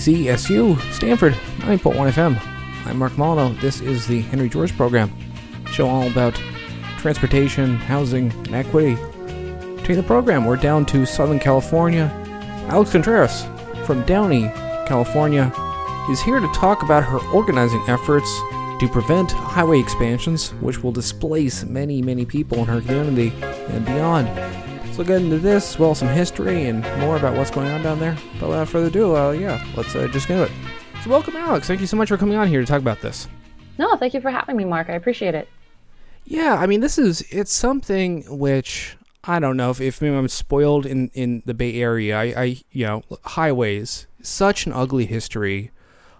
KZSU, Stanford, 9.1 FM. I'm Mark Mollineaux. This is the Henry George program, show all about transportation, housing, and equity. Today the program, we're down to Southern California. Alex Contreras from Downey, California, is here to talk about her organizing efforts to prevent highway expansions, which will displace many, many people in her community and beyond. So get into this, well, some history and more about what's going on down there. But without further ado, uh, yeah, let's uh, just get it. So welcome, Alex. Thank you so much for coming on here to talk about this. No, thank you for having me, Mark. I appreciate it. Yeah, I mean, this is it's something which I don't know if, if maybe I'm spoiled in, in the Bay Area. I, I you know highways such an ugly history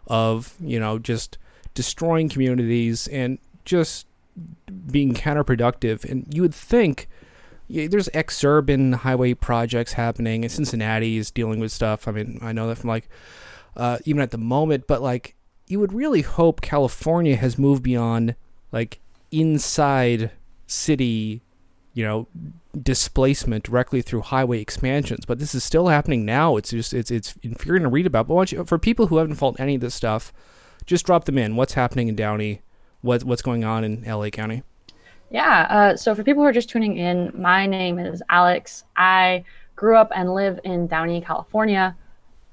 of you know just destroying communities and just being counterproductive. And you would think yeah, there's exurban highway projects happening, and Cincinnati is dealing with stuff. I mean, I know that from like uh, even at the moment, but like you would really hope California has moved beyond like inside city, you know, displacement directly through highway expansions. But this is still happening now. It's just it's it's infuriating to read about. But you, for people who haven't followed any of this stuff, just drop them in. What's happening in Downey? What what's going on in LA County? Yeah. Uh, so for people who are just tuning in, my name is Alex. I grew up and live in Downey, California.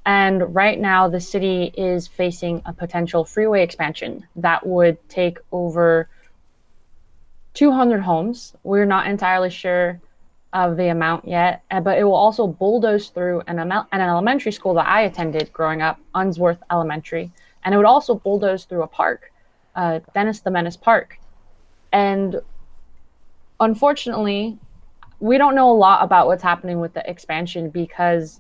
And right now, the city is facing a potential freeway expansion that would take over 200 homes. We're not entirely sure of the amount yet, uh, but it will also bulldoze through an, an elementary school that I attended growing up, Unsworth Elementary. And it would also bulldoze through a park, uh, Dennis the Menace Park. And unfortunately, we don't know a lot about what's happening with the expansion because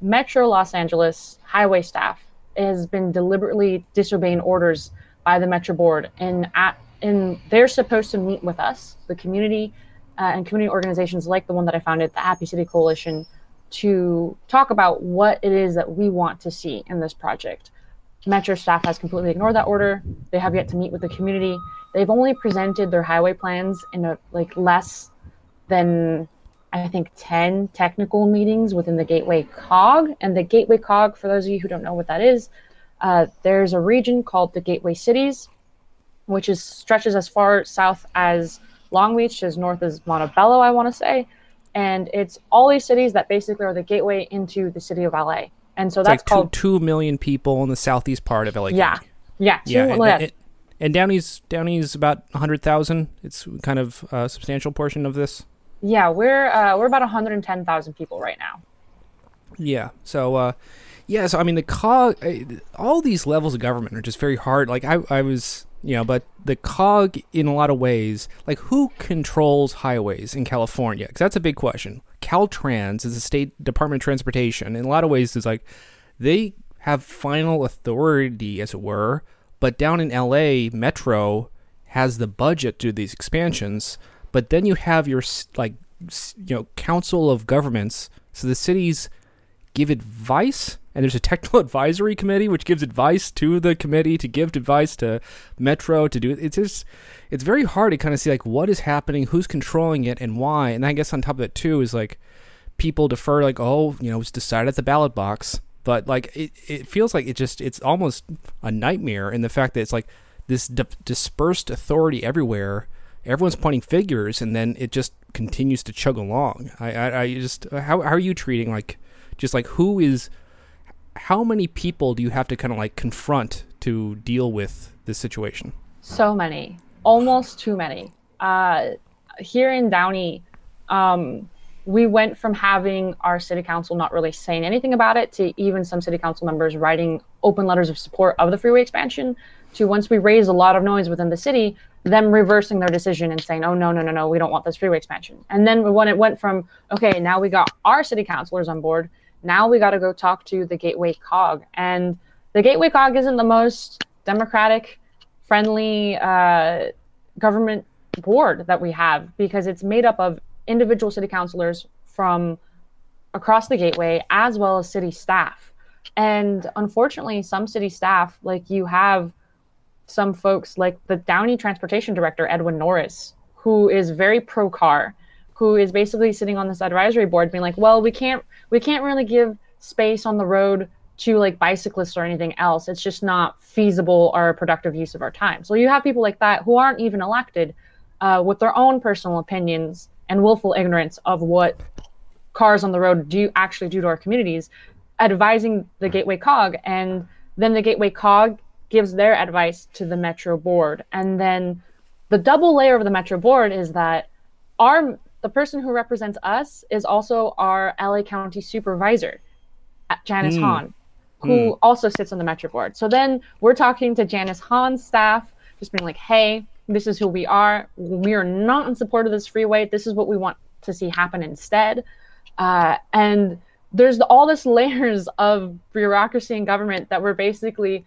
Metro Los Angeles highway staff has been deliberately disobeying orders by the Metro Board, and at and they're supposed to meet with us, the community, uh, and community organizations like the one that I founded, the Happy City Coalition, to talk about what it is that we want to see in this project. Metro staff has completely ignored that order. They have yet to meet with the community. They've only presented their highway plans in a like less than I think 10 technical meetings within the Gateway COG. And the Gateway COG, for those of you who don't know what that is, uh, there's a region called the Gateway Cities, which is stretches as far south as Long Beach, as north as Montebello, I want to say. And it's all these cities that basically are the gateway into the city of LA. And so it's that's like called 2 million people in the southeast part of LA. Yeah. Yeah. Yeah. Two, And, yeah. and, and Downey's Downey's about a 100,000. It's kind of a substantial portion of this. yeah, we're uh, we're about 110,000 people right now. Yeah. So, uh, yeah. So, I mean, the cog, uh, all these levels of government are just very hard. Like, I, I was, you know, but the cog, in a lot of ways, like, who controls highways in California? Because that's a big question. Caltrans is the state Department of Transportation. In a lot of ways, it's like they have final authority, as it were. But down in LA, Metro has the budget to do these expansions. But then you have your like you know council of governments. So the cities give advice, and there's a technical advisory committee which gives advice to the committee to give advice to Metro to do. It. It's just it's very hard to kind of see like what is happening, who's controlling it, and why. And I guess on top of it too is like people defer like oh you know it's decided at the ballot box but like it, it feels like it just it's almost a nightmare in the fact that it's like this di- dispersed authority everywhere. Everyone's pointing figures and then it just continues to chug along. I i, I just how, how are you treating like just like who is how many people do you have to kind of like confront to deal with this situation? So many, almost too many. Uh, here in Downey, um, we went from having our city council not really saying anything about it to even some city council members writing open letters of support of the freeway expansion to once we raised a lot of noise within the city, them reversing their decision and saying, oh, no, no, no, no, we don't want this freeway expansion. And then when it went from, okay, now we got our city councilors on board, now we got to go talk to the Gateway COG. And the Gateway COG isn't the most democratic, friendly uh, government board that we have because it's made up of individual city councilors from across the gateway as well as city staff. And unfortunately, some city staff, like you have some folks like the Downey Transportation Director, Edwin Norris, who is very pro car, who is basically sitting on this advisory board being like, well, we can't we can't really give space on the road to like bicyclists or anything else. It's just not feasible or a productive use of our time. So you have people like that who aren't even elected uh, with their own personal opinions and willful ignorance of what cars on the road do actually do to our communities, advising the Gateway COG. And then the Gateway COG gives their advice to the Metro Board. And then the double layer of the Metro Board is that our the person who represents us is also our LA County supervisor, Janice mm. Hahn who mm. also sits on the Metro board. So then we're talking to Janice Hahn's staff, just being like, hey, this is who we are. We are not in support of this freeway. This is what we want to see happen instead. Uh, and there's all this layers of bureaucracy and government that we're basically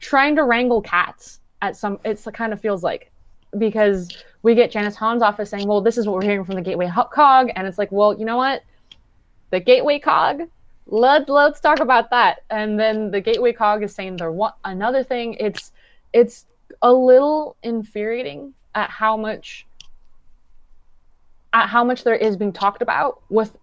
trying to wrangle cats at some it's kind of feels like because we get Janice Hahn's office saying, well, this is what we're hearing from the Gateway COG. And it's like, well, you know what? The Gateway COG let let's talk about that. And then the gateway cog is saying there one another thing. It's it's a little infuriating at how much at how much there is being talked about with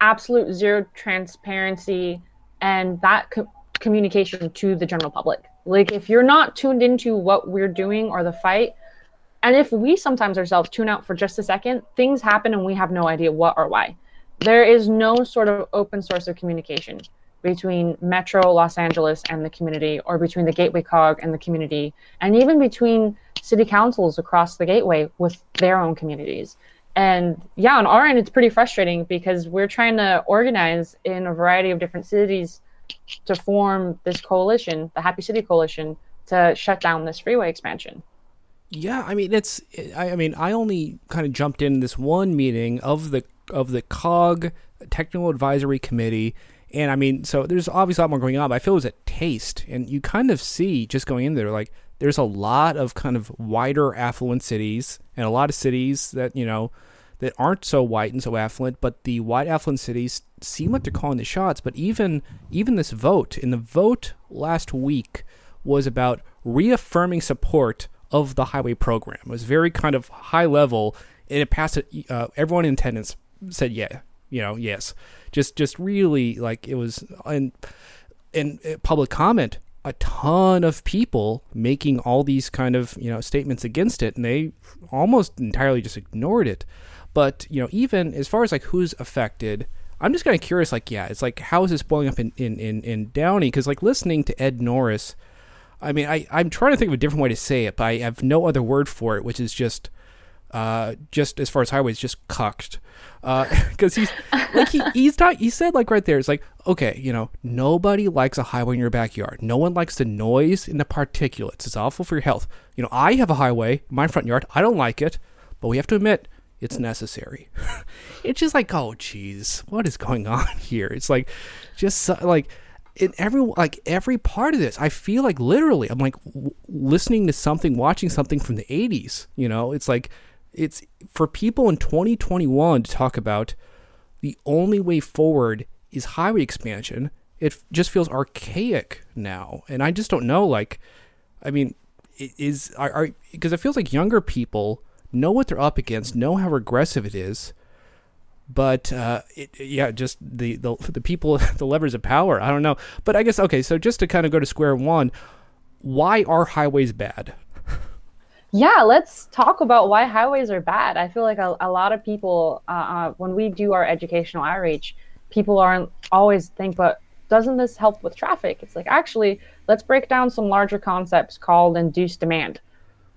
absolute zero transparency and that co- communication to the general public. Like if you're not tuned into what we're doing or the fight, and if we sometimes ourselves tune out for just a second, things happen and we have no idea what or why there is no sort of open source of communication between Metro Los Angeles and the community, or between the Gateway COG and the community, and even between city councils across the Gateway with their own communities. And yeah, on our end, it's pretty frustrating because we're trying to organize in a variety of different cities to form this coalition, the Happy City Coalition, to shut down this freeway expansion. Yeah, I mean it's. I, I mean, I only kind of jumped in this one meeting of the of the COG Technical Advisory Committee. And I mean, so there's obviously a lot more going on, but I feel it was a taste. And you kind of see just going in there, like, there's a lot of kind of wider affluent cities and a lot of cities that, you know, that aren't so white and so affluent, but the white affluent cities seem like they're calling the shots. But even even this vote, in the vote last week, was about reaffirming support of the highway program. It was very kind of high level, and it passed. Uh, everyone in attendance said yeah, you know, yes. Just just really like it was in in uh, public comment a ton of people making all these kind of you know statements against it and they almost entirely just ignored it. But you know even as far as like who's affected i'm just kind of curious like yeah it's like how is this blowing up in in in, in downey? Because like listening to ed norris i mean i i'm trying to think of a different way to say it but i have no other word for it which is just uh, just as far as highways, just cucked. Because uh, he's like he he's not he said like right there it's like okay you know nobody likes a highway in your backyard. No one likes the noise and the particulates. It's awful for your health. You know I have a highway in my front yard. I don't like it but we have to admit it's necessary. It's just like oh jeez what is going on here? It's like just like in every like every part of this i feel like literally i'm like w- listening to something watching something from the 80s you know? It's like it's for people in 2021 to talk about the only way forward is highway expansion. It just feels archaic now, and I just don't know. Like, I mean, is are because it feels like younger people know what they're up against, know how regressive it is, but uh, it, yeah, just the, the the people, the levers of power. I don't know, but I guess okay. So just to kind of go to square one, why are highways bad? Yeah, let's talk about why highways are bad. I feel like a, a lot of people, uh, uh, when we do our educational outreach, people aren't always think, but doesn't this help with traffic? It's like, actually, let's break down some larger concepts called induced demand.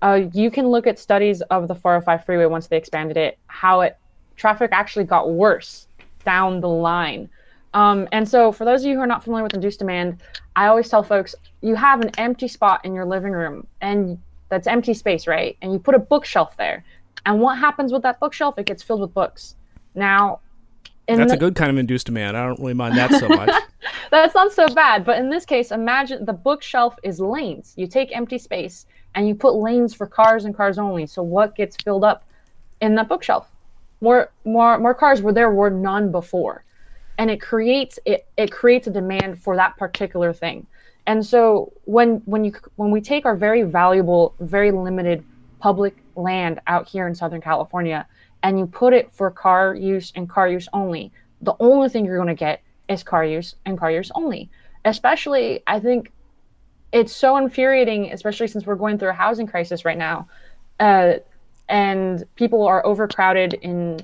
Uh, you can look at studies of the 405 freeway once they expanded it, how it traffic actually got worse down the line. Um, and so, for those of you who are not familiar with induced demand, I always tell folks you have an empty spot in your living room, and that's empty space, right? And you put a bookshelf there. And what happens with that bookshelf? It gets filled with books. Now, that's the, a good kind of induced demand. I don't really mind that so much. that's not so bad. But in this case, imagine the bookshelf is lanes. You take empty space and you put lanes for cars and cars only. So what gets filled up in that bookshelf? More more more cars where there were none before. And it creates it it creates a demand for that particular thing. And so when when you when we take our very valuable, very limited public land out here in Southern California and you put it for car use and car use only, the only thing you're going to get is car use and car use only. especially I think it's so infuriating, especially since we're going through a housing crisis right now, uh, and people are overcrowded in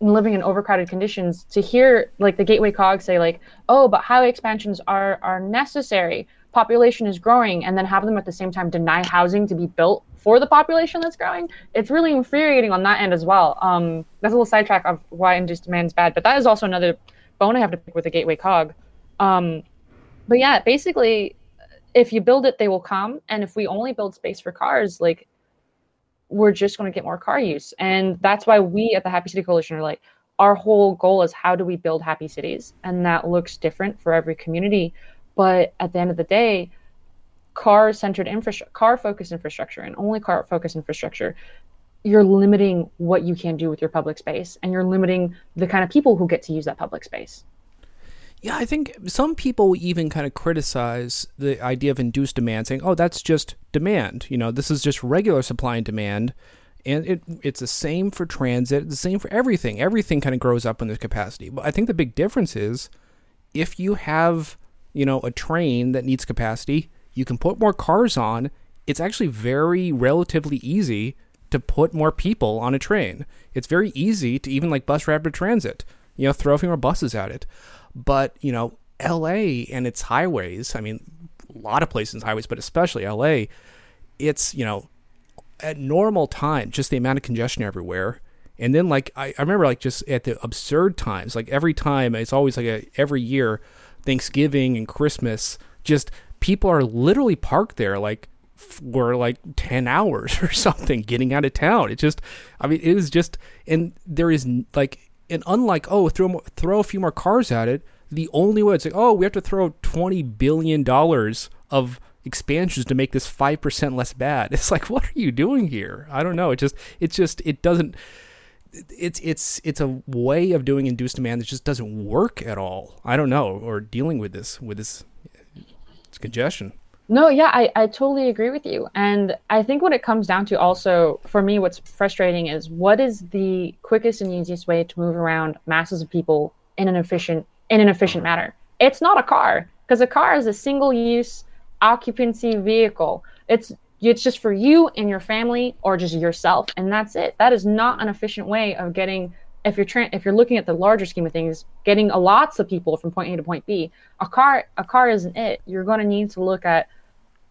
living in overcrowded conditions to hear like the gateway cog say like oh but highway expansions are are necessary. Population is growing and then have them at the same time deny housing to be built for the population that's growing it's really infuriating on that end as well. Um that's a little sidetrack of why induced demand is bad but that is also another bone i have to pick with the gateway cog. Um but yeah basically if you build it they will come and if we only build space for cars like we're just going to get more car use. And that's why we at the Happy City Coalition are like, our whole goal is how do we build happy cities? And that looks different for every community. But at the end of the day, car centered infrastructure, car focused infrastructure, and only car focused infrastructure, you're limiting what you can do with your public space and you're limiting the kind of people who get to use that public space. Yeah, I think some people even kind of criticize the idea of induced demand, saying, "Oh, that's just demand. You know, this is just regular supply and demand." And it, it's the same for transit, the same for everything. Everything kind of grows up in this capacity. But I think the big difference is if you have, you know, a train that needs capacity, you can put more cars on. It's actually very relatively easy to put more people on a train. It's very easy to even like bus rapid transit, you know, throw a few more buses at it. But, you know, LA and its highways, I mean, a lot of places highways, but especially LA, it's, you know, at normal time, just the amount of congestion everywhere. And then like I, I remember like just at the absurd times, like every time it's always like a, every year, Thanksgiving and Christmas, just people are literally parked there like for like 10 hours or something getting out of town. It just I mean it is just and there is like and unlike oh throw throw a few more cars at it, the only way it's like oh we have to throw twenty billion dollars of expansions to make this five percent less bad. It's like what are you doing here? I don't know. It just it's just it doesn't. It's it's it's a way of doing induced demand that just doesn't work at all. I don't know, or dealing with this with this it's congestion. No, yeah, I, I totally agree with you. And I think what it comes down to also, for me, what's frustrating is what is the quickest and easiest way to move around masses of people in an efficient in an efficient manner? It's not a car, because a car is a single use occupancy vehicle. It's it's just for you and your family or just yourself and that's it. That is not an efficient way of getting if you're tra- if you're looking at the larger scheme of things, getting lots of people from point A to point B. A car a car isn't it. You're going to need to look at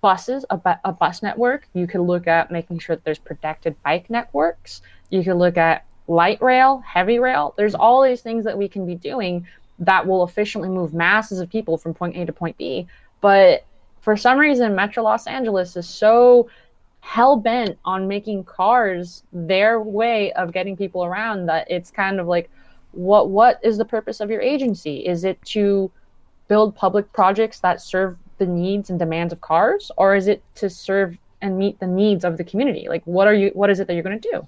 buses, a, bu- a bus network. You could look at making sure that there's protected bike networks. You could look at light rail, heavy rail. There's all these things that we can be doing that will efficiently move masses of people from point A to point B. But for some reason, Metro Los Angeles is so hell bent on making cars their way of getting people around that it's kind of like, what what is the purpose of your agency? Is it to build public projects that serve the needs and demands of cars or is it to serve and meet the needs of the community? Like what are you what is it that you're going to do?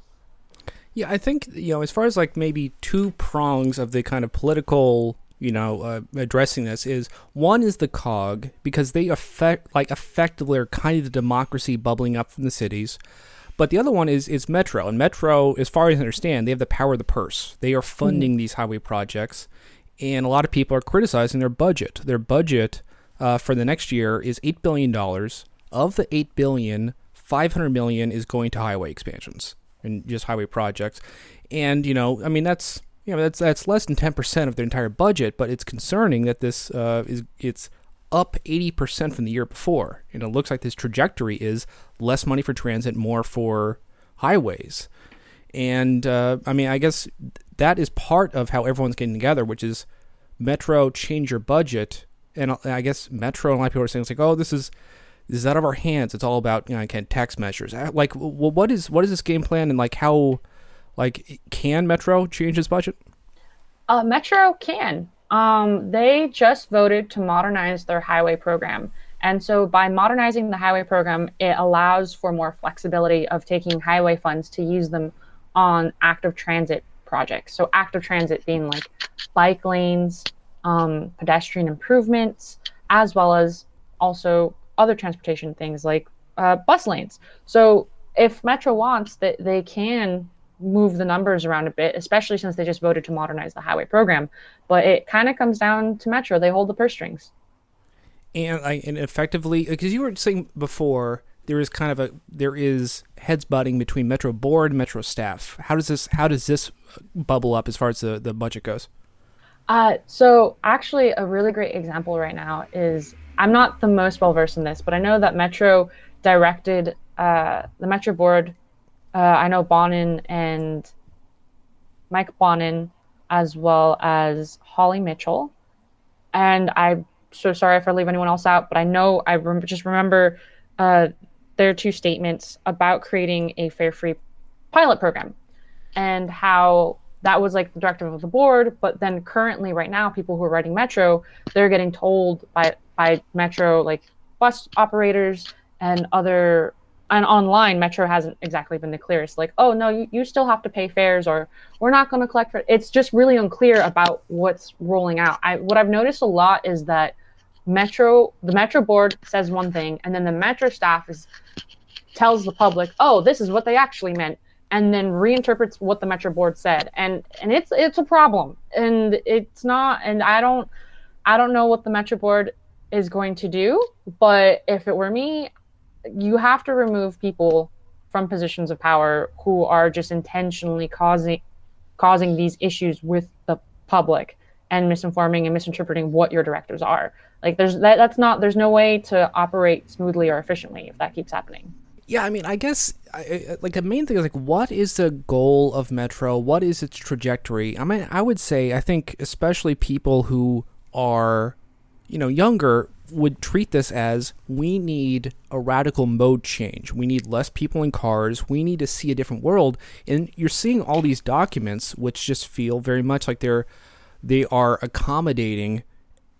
Yeah i think you know as far as like maybe two prongs of the kind of political you know uh, addressing this is one is the cog because they affect like effectively are kind of the democracy bubbling up from the cities. But the other one is is metro and metro as far as i understand they have the power of the purse. They are funding mm-hmm. these highway projects and a lot of people are criticizing their budget. Their budget uh, for the next year is eight billion dollars. Of the eight billion, five hundred million is going to highway expansions and just highway projects. And you know, I mean, that's you know that's that's less than ten percent of their entire budget. But it's concerning that this uh, is it's up 80% from the year before. And it looks like this trajectory is less money for transit, more for highways. And uh, I mean, I guess that is part of how everyone's getting together, which is Metro change your budget and I guess Metro and a lot of people are saying it's like, oh, this is this is out of our hands. It's all about you know, can tax measures. Uh, like, well, what is what is this game plan and like how, like, can Metro change its budget? Uh, Metro can. Um, they just voted to modernize their highway program. And so by modernizing the highway program, it allows for more flexibility of taking highway funds to use them on active transit projects. So active transit being like bike lanes, um, pedestrian improvements, as well as also other transportation things like uh, bus lanes. So if Metro wants that, they can move the numbers around a bit, especially since they just voted to modernize the highway program. But it kind of comes down to Metro; they hold the purse strings. and I and effectively because you were saying before there is kind of a there is heads butting between Metro board Metro staff. How does this how does this bubble up as far as the the budget goes? Uh, so actually, a really great example right now is I'm not the most well versed in this, but I know that Metro directed uh, the Metro board. Uh, I know Bonin and Mike Bonin, as well as Holly Mitchell, and I'm so sorry if I leave anyone else out, but I know I rem- just remember uh, their two statements about creating a fare free pilot program and how that was like the directive of the board but then currently right now people who are writing metro they're getting told by by metro like bus operators and other and online metro hasn't exactly been the clearest like oh no you, you still have to pay fares or we're not going to collect for it's just really unclear about what's rolling out. I what i've noticed a lot is that metro the metro board says one thing and then the metro staff is tells the public oh this is what they actually meant and then reinterprets what the metro board said. And and it's it's a problem. And it's not and i don't i don't know what the metro board is going to do but if it were me you have to remove people from positions of power who are just intentionally causing causing these issues with the public and misinforming and misinterpreting what your directives are. Like there's that, that's not there's no way to operate smoothly or efficiently if that keeps happening yeah, I mean, I guess I, like the main thing is like, what is the goal of Metro? What is its trajectory? I mean, I would say I think especially people who are, you know, younger would treat this as we need a radical mode change. We need less people in cars. We need to see a different world. And you're seeing all these documents which just feel very much like they're they are accommodating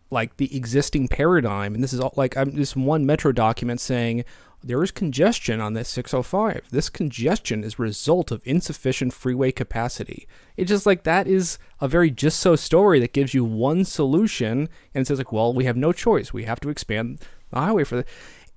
like the existing paradigm. And this is all like I'm this one Metro document saying there is congestion on this 605. This congestion is a result of insufficient freeway capacity. It's just like that is a very just so story that gives you one solution and it says like, well, we have no choice. We have to expand the highway for the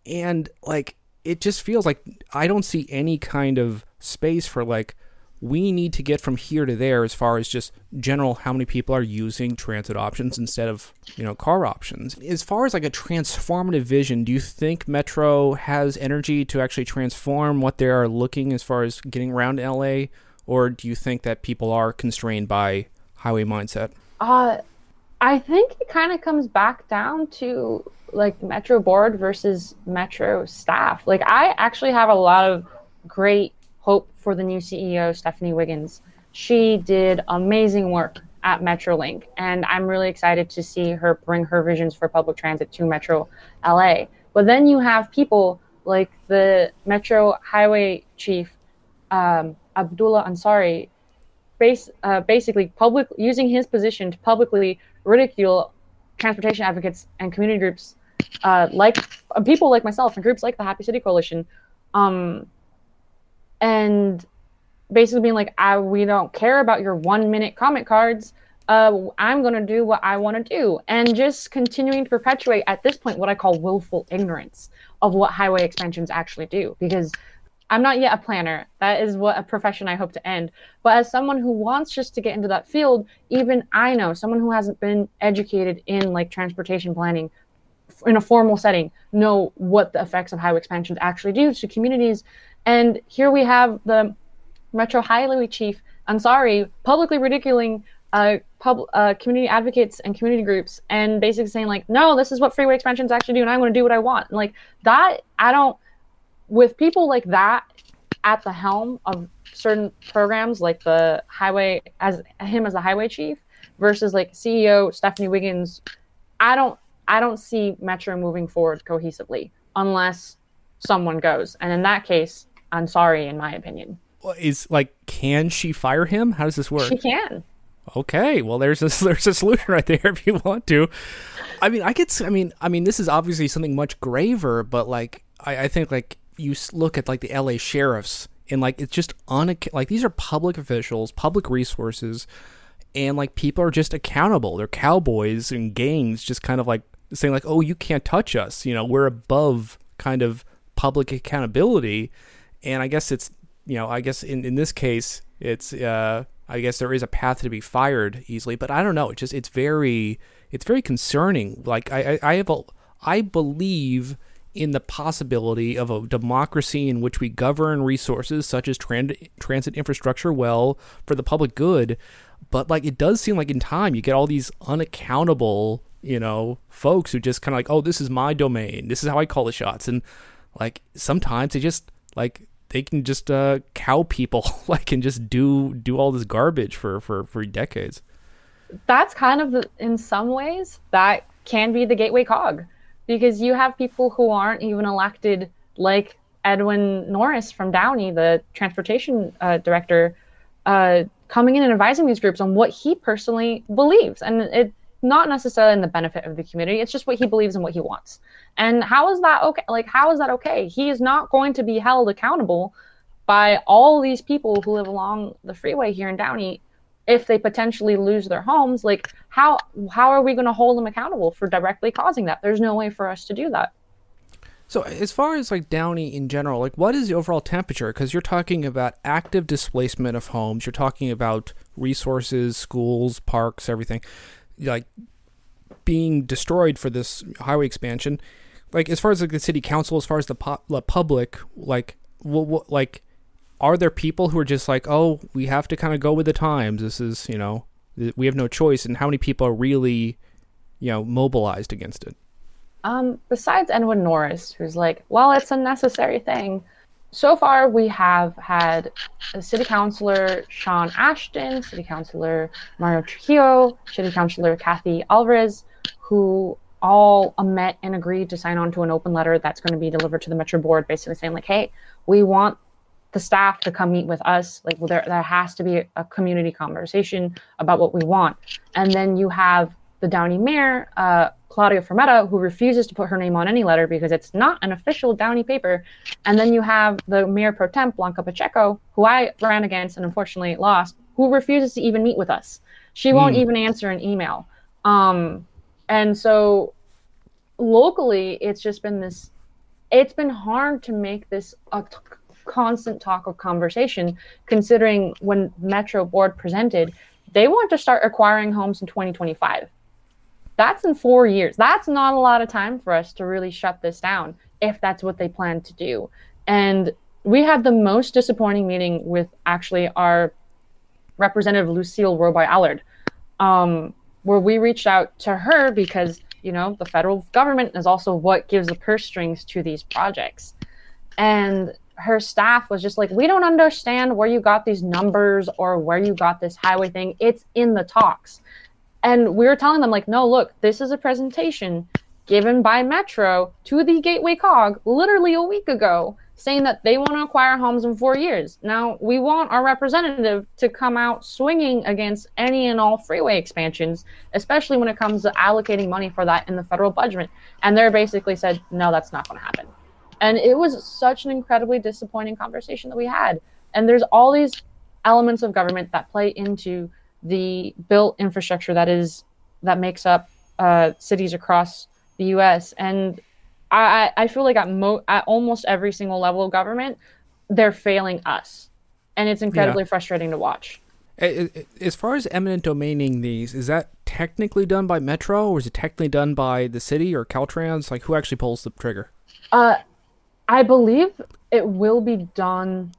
and like it just feels like I don't see any kind of space for like we need to get from here to there as far as just general how many people are using transit options instead of you know car options. As far as like a transformative vision do you think metro has energy to actually transform what they are looking as far as getting around la or do you think that people are constrained by highway mindset? Uh i think it kind of comes back down to like metro board versus metro staff. Like i actually have a lot of great for the new CEO, Stephanie Wiggins. She did amazing work at Metrolink, and I'm really excited to see her bring her visions for public transit to Metro LA. But then you have people like the Metro Highway Chief, um, Abdollah Ansari, base, uh, basically public using his position to publicly ridicule transportation advocates and community groups uh, like uh, people like myself and groups like the Happy City Coalition. Um, and basically being like, I, we don't care about your one minute comment cards. Uh, I'm going to do what I want to do. And just continuing to perpetuate at this point what I call willful ignorance of what highway expansions actually do. Because I'm not yet a planner. That is what a profession I hope to end. But as someone who wants just to get into that field, even I know someone who hasn't been educated in like transportation planning in a formal setting know what the effects of highway expansions actually do to communities and here we have the Metro Highway Chief Ansari publicly ridiculing uh, pub, uh, community advocates and community groups and basically saying like, no, this is what freeway expansions actually do, and I'm going to do what I want. And like that, I don't. With people like that at the helm of certain programs, like the highway as him as the highway chief versus like CEO Stephanie Wiggins, I don't. I don't see Metro moving forward cohesively unless someone goes. And in that case, I'm sorry, in my opinion. Is like, can she fire him? How does this work? She can. Okay, well, there's a there's a solution right there if you want to. I mean, I could. I mean, I mean, this is obviously something much graver, but like, I, I think like you look at like the L.A. sheriffs and like it's just on like these are public officials, public resources, and like people are just accountable. They're cowboys and gangs, just kind of like saying like, oh, you can't touch us. You know, we're above kind of public accountability and I guess it's you know I guess in in this case it's uh I guess there is a path to be fired easily, but I don't know. It's just it's very it's very concerning. Like I I, I have a I believe in the possibility of a democracy in which we govern resources such as tran- transit infrastructure well for the public good. But like it does seem like in time you get all these unaccountable, you know, folks who just kind of like, oh, this is my domain. This is how I call the shots. And like sometimes they just like they can just uh, cow people like and just do do all this garbage for for for decades. That's kind of the, in some ways that can be the gateway cog because you have people who aren't even elected, like Edwin Norris from Downey, the transportation uh, director, uh, coming in and advising these groups on what he personally believes, and it not necessarily in the benefit of the community. It's just what he believes and what he wants. And how is that okay? Like, how is that okay? He is not going to be held accountable by all these people who live along the freeway here in Downey if they potentially lose their homes like how how are we going to hold them accountable for directly causing that there's no way for us to do that so as far as like downey in general like what is the overall temperature because you're talking about active displacement of homes you're talking about resources schools parks everything like being destroyed for this highway expansion like as far as like the city council as far as the, the public like what, what like are there people who are just like, oh, we have to kind of go with the times. This is, you know, we have no choice. And how many people are really, you know, mobilized against it? Um, besides Edwin Norris, who's like, well, it's a necessary thing. So far, we have had City Councilor Sean Ashton, City Councilor Mario Trujillo, City Councilor Kathy Alvarez, who all met and agreed to sign on to an open letter that's going to be delivered to the Metro Board, basically saying like, hey, we want the staff to come meet with us. Like well, there, there has to be a community conversation about what we want. And then you have the Downey mayor, uh, Claudia Frometa, who refuses to put her name on any letter because it's not an official Downey paper. And then you have the mayor pro temp, Blanca Pacheco, who I ran against and unfortunately lost, who refuses to even meet with us. She mm. won't even answer an email. Um, and so locally, it's just been this, it's been hard to make this a t- constant talk of conversation, considering when Metro Board presented, they want to start acquiring homes in 2025. That's in four years. That's not a lot of time for us to really shut this down if that's what they plan to do. And we had the most disappointing meeting with actually our representative Lucille Roybal-Allard, um, where we reached out to her because you know the federal government is also what gives the purse strings to these projects, and her staff was just like, we don't understand where you got these numbers or where you got this highway thing. It's in the talks. And we were telling them, like, no, look, this is a presentation given by Metro to the Gateway COG literally a week ago saying that they want to acquire homes in four years. Now, we want our representative to come out swinging against any and all freeway expansions, especially when it comes to allocating money for that in the federal budget. And they're basically said, no, that's not going to happen. And it was such an incredibly disappointing conversation that we had. And there's all these elements of government that play into the built infrastructure that is that makes up uh, cities across the U.S. And I, I feel like at, mo- at almost every single level of government, they're failing us, and it's incredibly yeah. frustrating to watch. As far as eminent domaining these, is that technically done by Metro, or is it technically done by the city or Caltrans? Like, who actually pulls the trigger? Uh, I believe it will be done.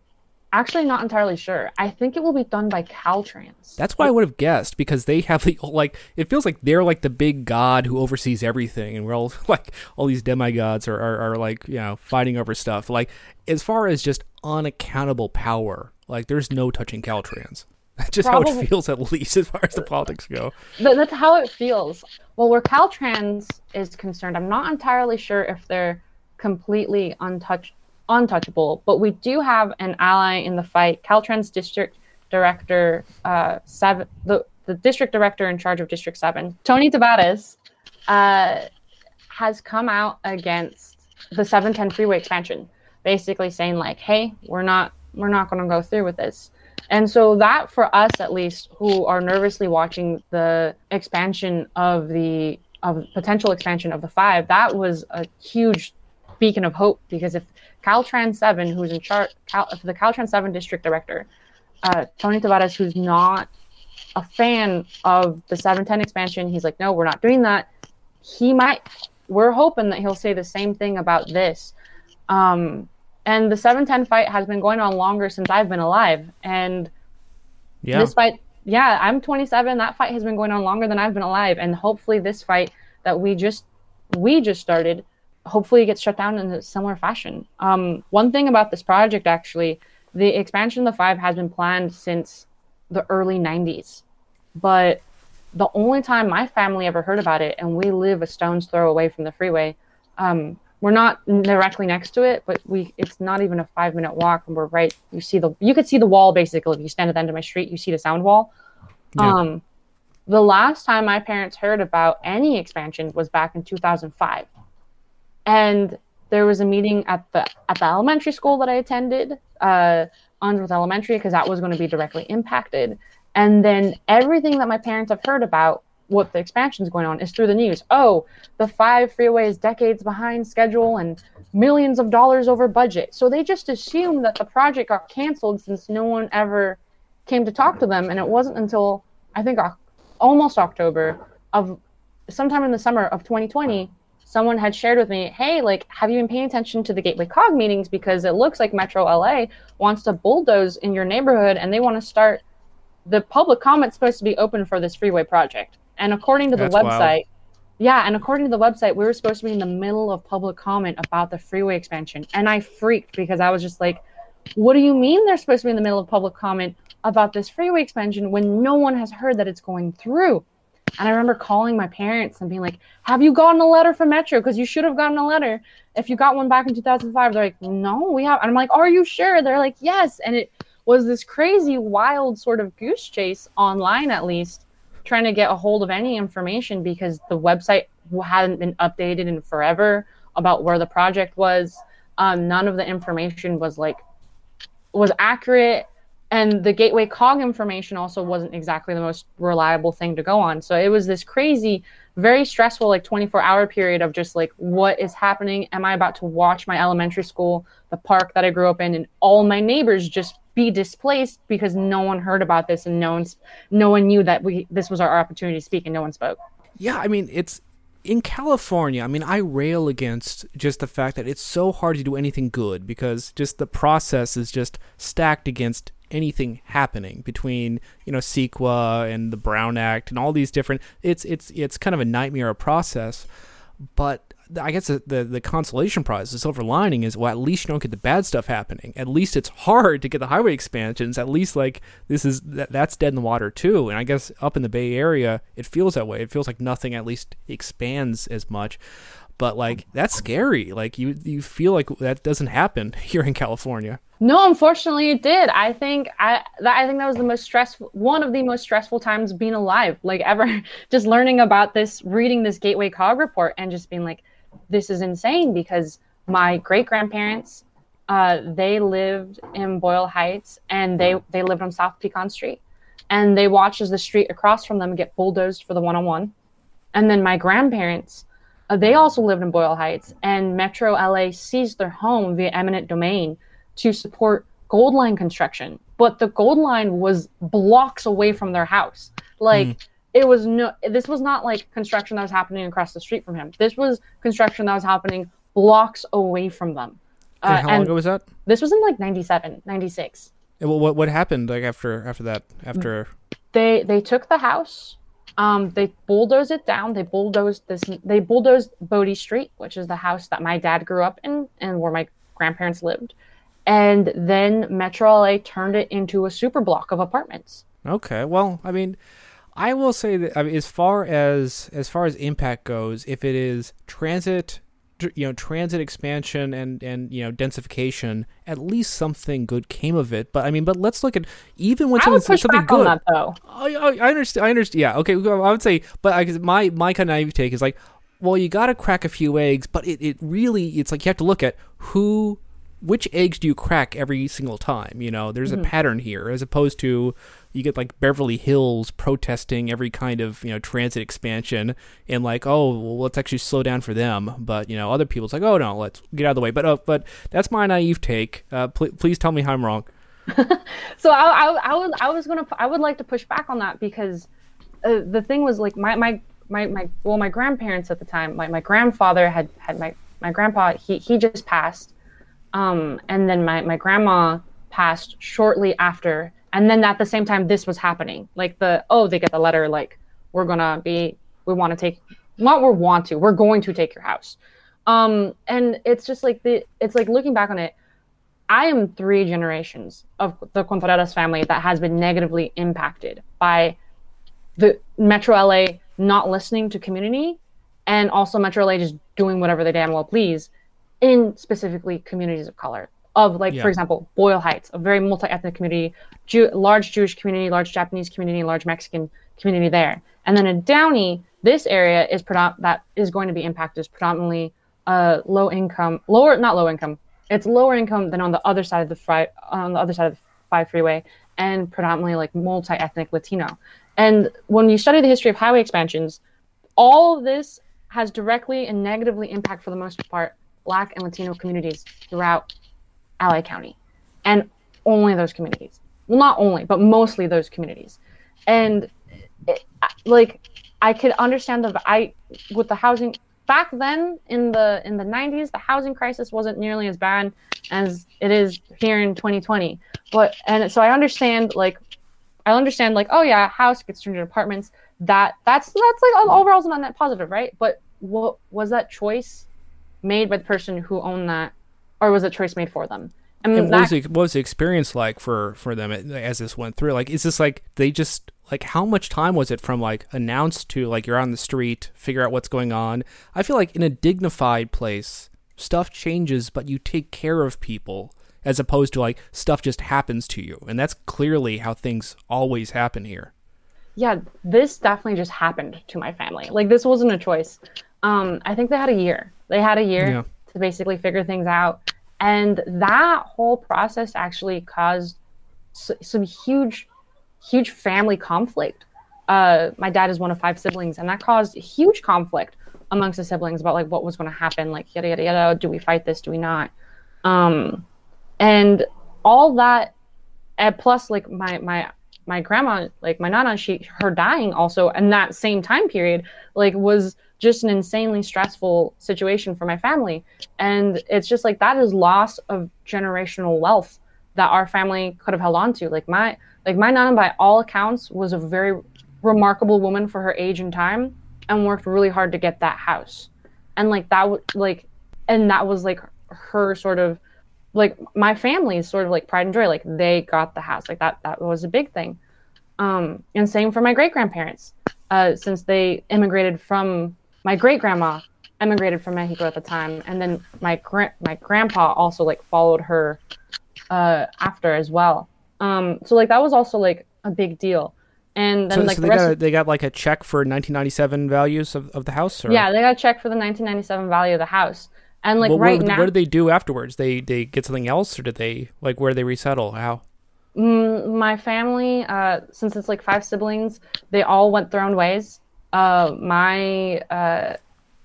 Actually, not entirely sure. I think it will be done by Caltrans. That's why I would have guessed because they have the like. It feels like they're like the big god who oversees everything, and we're all like all these demigods are, are, are like you know fighting over stuff. Like as far as just unaccountable power, like there's no touching Caltrans. That's just Probably. how it feels, at least as far as the politics go. That's how it feels. Well, where Caltrans is concerned, I'm not entirely sure if they're completely untouched untouchable. But we do have an ally in the fight. Caltrans District Director uh, seven, the the district director in charge of District Seven, Tony Tavares, uh, has come out against the 710 freeway expansion, basically saying like, "Hey, we're not we're not going to go through with this." And so that for us at least who are nervously watching the expansion of the of potential expansion of the 5, that was a huge beacon of hope because if Caltrans 7, who's in charge, Cal, the Caltrans 7 district director, uh, Tony Tavares, who's not a fan of the 710 expansion, he's like, no, we're not doing that. He might we're hoping that he'll say the same thing about this. Um, and the 710 fight has been going on longer since I've been alive. And Yeah. this fight, yeah, I'm 27. That fight has been going on longer than I've been alive. And hopefully, this fight that we just we just started, hopefully, it gets shut down in a similar fashion. Um, one thing about this project, actually, the expansion of the five has been planned since the early 90s, but the only time my family ever heard about it, and we live a stone's throw away from the freeway. Um, we're not directly next to it, but we it's not even a five minute walk, and we're right. You see the you could see the wall basically. If you stand at the end of my street, you see the sound wall. Yeah. Um, the last time my parents heard about any expansion was back in 2005, and there was a meeting at the at the elementary school that I attended, uh, Unsworth Elementary, because that was going to be directly impacted. And then everything that my parents have heard about what the expansion is going on is through the news. Oh, the five freeways decades behind schedule and millions of dollars over budget. So they just assumed that the project got canceled since no one ever came to talk to them. And it wasn't until I think almost October of sometime in the summer of 2020, someone had shared with me, hey, like, have you been paying attention to the Gateway Cog meetings? Because it looks like Metro LA wants to bulldoze in your neighborhood and they want to start the public comment's supposed to be open for this freeway project. And according to the That's wild. website, yeah, and according to the website, we were supposed to be in the middle of public comment about the freeway expansion. And I freaked because I was just like, what do you mean they're supposed to be in the middle of public comment about this freeway expansion when no one has heard that it's going through? And I remember calling my parents and being like, Have you gotten a letter from Metro? Because you should have gotten a letter. If you got one back in 2005, they're like, No, we have. And I'm like, Are you sure? They're like, Yes. And it was this crazy, wild sort of goose chase online, at least, trying to get a hold of any information because the website hadn't been updated in forever about where the project was. Um, none of the information was like was accurate and the gateway cog information also wasn't exactly the most reliable thing to go on. So it was this crazy very stressful like 24 hour period of just like what is happening? Am i about to watch my elementary school the park that i grew up in and all my neighbors just be displaced because no one heard about this and no one no one knew that we this was our opportunity to speak and no one spoke? Yeah, I mean, it's in California. I mean, I rail against just the fact that it's so hard to do anything good because just the process is just stacked against anything happening between you know CEQA and the Brown Act and all these different. It's it's it's kind of a nightmare of process, but. I guess the, the the consolation prize, the silver lining is well, at least you don't get the bad stuff happening. At least it's hard to get the highway expansions. At least like this is that, that's dead in the water too. And I guess up in the Bay Area, it feels that way. It feels like nothing at least expands as much. But like that's scary. Like you you feel like that doesn't happen here in California. No, unfortunately, it did. I think I that, I think that was the most stressful, one of the most stressful times being alive, like ever. just learning about this, reading this Gateway Cog report, and just being like, "This is insane." Because my great grandparents, uh, they lived in Boyle Heights, and they they lived on South Pecan Street, and they watched as the street across from them get bulldozed for the one on one, and then my grandparents. Uh, they also lived in Boyle Heights, and Metro LA seized their home via eminent domain to support gold line construction but the gold line was blocks away from their house like it was no this was not like construction that was happening across the street from him this was construction that was happening blocks away from them And Uh, how long ago was that? this was in like 97 96 And Well, what what happened like after after that? After they they took the house um they bulldozed it down they bulldozed this they bulldozed bodie street which is the house that my dad grew up in and where my grandparents lived and then metro la turned it into a super block of apartments Okay. Well, I mean, I will say that I mean, as far as as far as impact goes, if it is transit, you know, transit expansion and and you know densification, at least something good came of it. But I mean, but let's look at even when something, push something good. that though I, I, I understand. I understand. Yeah. Okay. I would say, but I, my my kind of naive take is like, well, you got to crack a few eggs, but it, it really it's like you have to look at who, which eggs do you crack every single time? You know, there's a mm-hmm. pattern here, as opposed to you get like Beverly Hills protesting every kind of you know transit expansion and like, oh, well, let's actually slow down for them. But you know, other people's like, oh no, let's get out of the way. But uh, but that's my naive take. Uh, pl- please tell me how I'm wrong. so I, I, I was I was gonna I would like to push back on that because uh, the thing was like my my my my well my grandparents at the time my, my grandfather had had my my grandpa he he just passed um and then my my grandma passed shortly after and then at the same time this was happening. Like the oh they get the letter like we're gonna be we want to take not we want to we're going to take your house. Um and it's just like the it's like looking back on it i am three generations of the contreras family that has been negatively impacted by the metro la not listening to community and also metro la just doing whatever they damn well please in specifically communities of color of like Yeah. for example boyle heights a very multi-ethnic community Jew- large jewish community large japanese community large mexican community there and then in downey this area is predom- that is going to be impacted is predominantly uh, low income lower not low income it's lower income than on the other side of the fri- on the other side of the five freeway and predominantly like multi-ethnic latino and when you study the history of highway expansions all of this has directly and negatively impact for the most part black and latino communities throughout LA County and only those communities. Well, not only, but mostly those communities. And it, like I could understand the I with the housing back then in the in the 90s the housing crisis wasn't nearly as bad as it is here in 2020. But and so I understand like I understand like oh yeah, house gets turned into apartments. That that's that's like overall is not net positive, right? But what was that choice made by the person who owned that or was it choice made for them? And, And what was, the, what was the experience like for, for them as this went through? Like, is this like they just like how much time was it from like announced to like you're on the street, figure out what's going on? I feel like in a dignified place, stuff changes, but you take care of people as opposed to like stuff just happens to you, and that's clearly how things always happen here. yeah, this definitely just happened to my family. Like this wasn't a choice. Um, I think they had a year. They had a year Yeah. to basically figure things out, and that whole process actually caused s- some huge, huge family conflict. Uh, my dad is one of five siblings, and that caused huge conflict amongst the siblings about like what was going to happen. Like yada yada yada. Do we fight this? Do we not? Um, and all that and plus like my my my grandma like my nana she her dying also in that same time period like was just an insanely stressful situation for my family. And it's just like that is loss of generational wealth that our family could have held on to. Like my like my nana by all accounts was a very remarkable woman for her age and time and worked really hard to get that house. And like that would like and that was like her sort of like my family's sort of like pride and joy like they got the house like that that was a big thing um and same for my great grandparents uh since they immigrated from my great grandma immigrated from mexico at the time and then my gra- my grandpa also like followed her uh after as well um so like that was also like a big deal and then So, like so the they got of- they got like a check for 1997 values of, of the house. Or? yeah they got a check for the 1997 value of the house and like Well, right what, now what did they do afterwards? They they get something else, or did they like where they resettle? How? Mm, my family, uh, since it's like five siblings, they all went their own ways. Uh, my uh,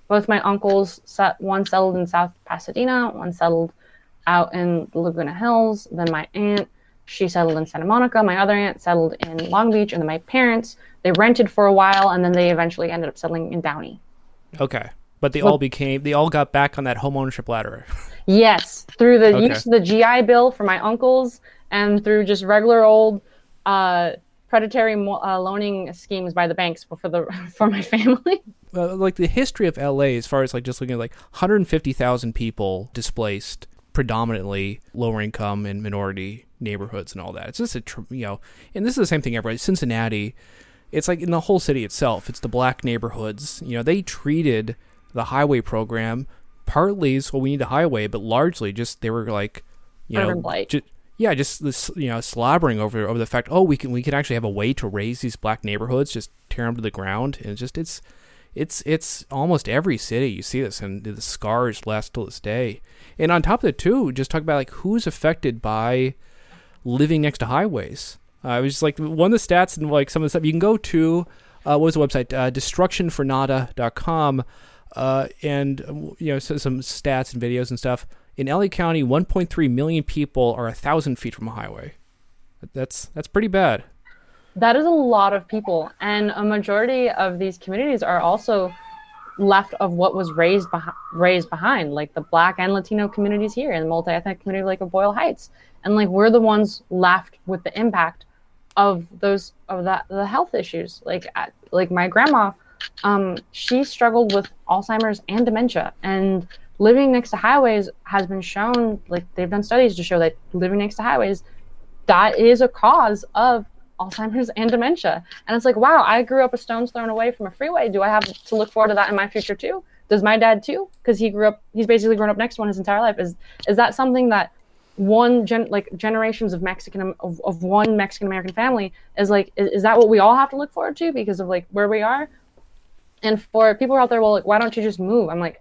both my uncles, set, one settled in South Pasadena, one settled out in Laguna Hills. Then my aunt, she settled in Santa Monica. My other aunt settled in Long Beach, and then my parents, they rented for a while, and then they eventually ended up settling in Downey. Okay, but they Well- all became they all got back on that home ownership ladder. Yes, through the Okay. use of the GI Bill for my uncles and through just regular old uh, predatory uh, loaning schemes by the banks for the for my family. uh, like the history of LA, as far as like just looking at like 150,000 people displaced, predominantly lower income and minority neighborhoods and all that. It's just a tr- you know, and this is the same thing everywhere. Cincinnati, it's like in the whole city itself. It's the black neighborhoods. You know, they treated the highway program partly is well we need a highway, but largely just they were like, you Urban know, blight. ju- yeah, just this you know slobbering over over the fact oh we can we can actually have a way to raze these black neighborhoods just tear them to the ground and it's just it's it's it's almost every city you see this and the scars last till this day. And on top of it too just talk about like who's affected by living next to highways. Uh, it was just like one of the stats and like some of the stuff you can go to uh, what was the website? Uh, destructionfornada.com uh, and you know so some stats and videos and stuff. In LA County 1.3 million people are a thousand feet from a highway. That's that's pretty bad. That is a lot of people, and a majority of these communities are also left of what was raised behind, raised behind, like the Black and Latino communities here, and the multi-ethnic community like of Boyle Heights, and like we're the ones left with the impact of those of that the health issues. Like like my grandma, um, she struggled with Alzheimer's and dementia, and living next to highways has been shown. Like they've done studies to show that living next to highways, that is a cause of Alzheimer's and dementia. And it's like, wow, I grew up a stone's thrown away from a freeway. Do I have to look forward to that in my future too? Does my dad too? Because he grew up, he's basically grown up next to one his entire life. Is is that something that one gen like generations of Mexican of, of one Mexican American family is like is, is that what we all have to look forward to because of like where we are? And for people out there, well, like, why don't you just move? I'm like,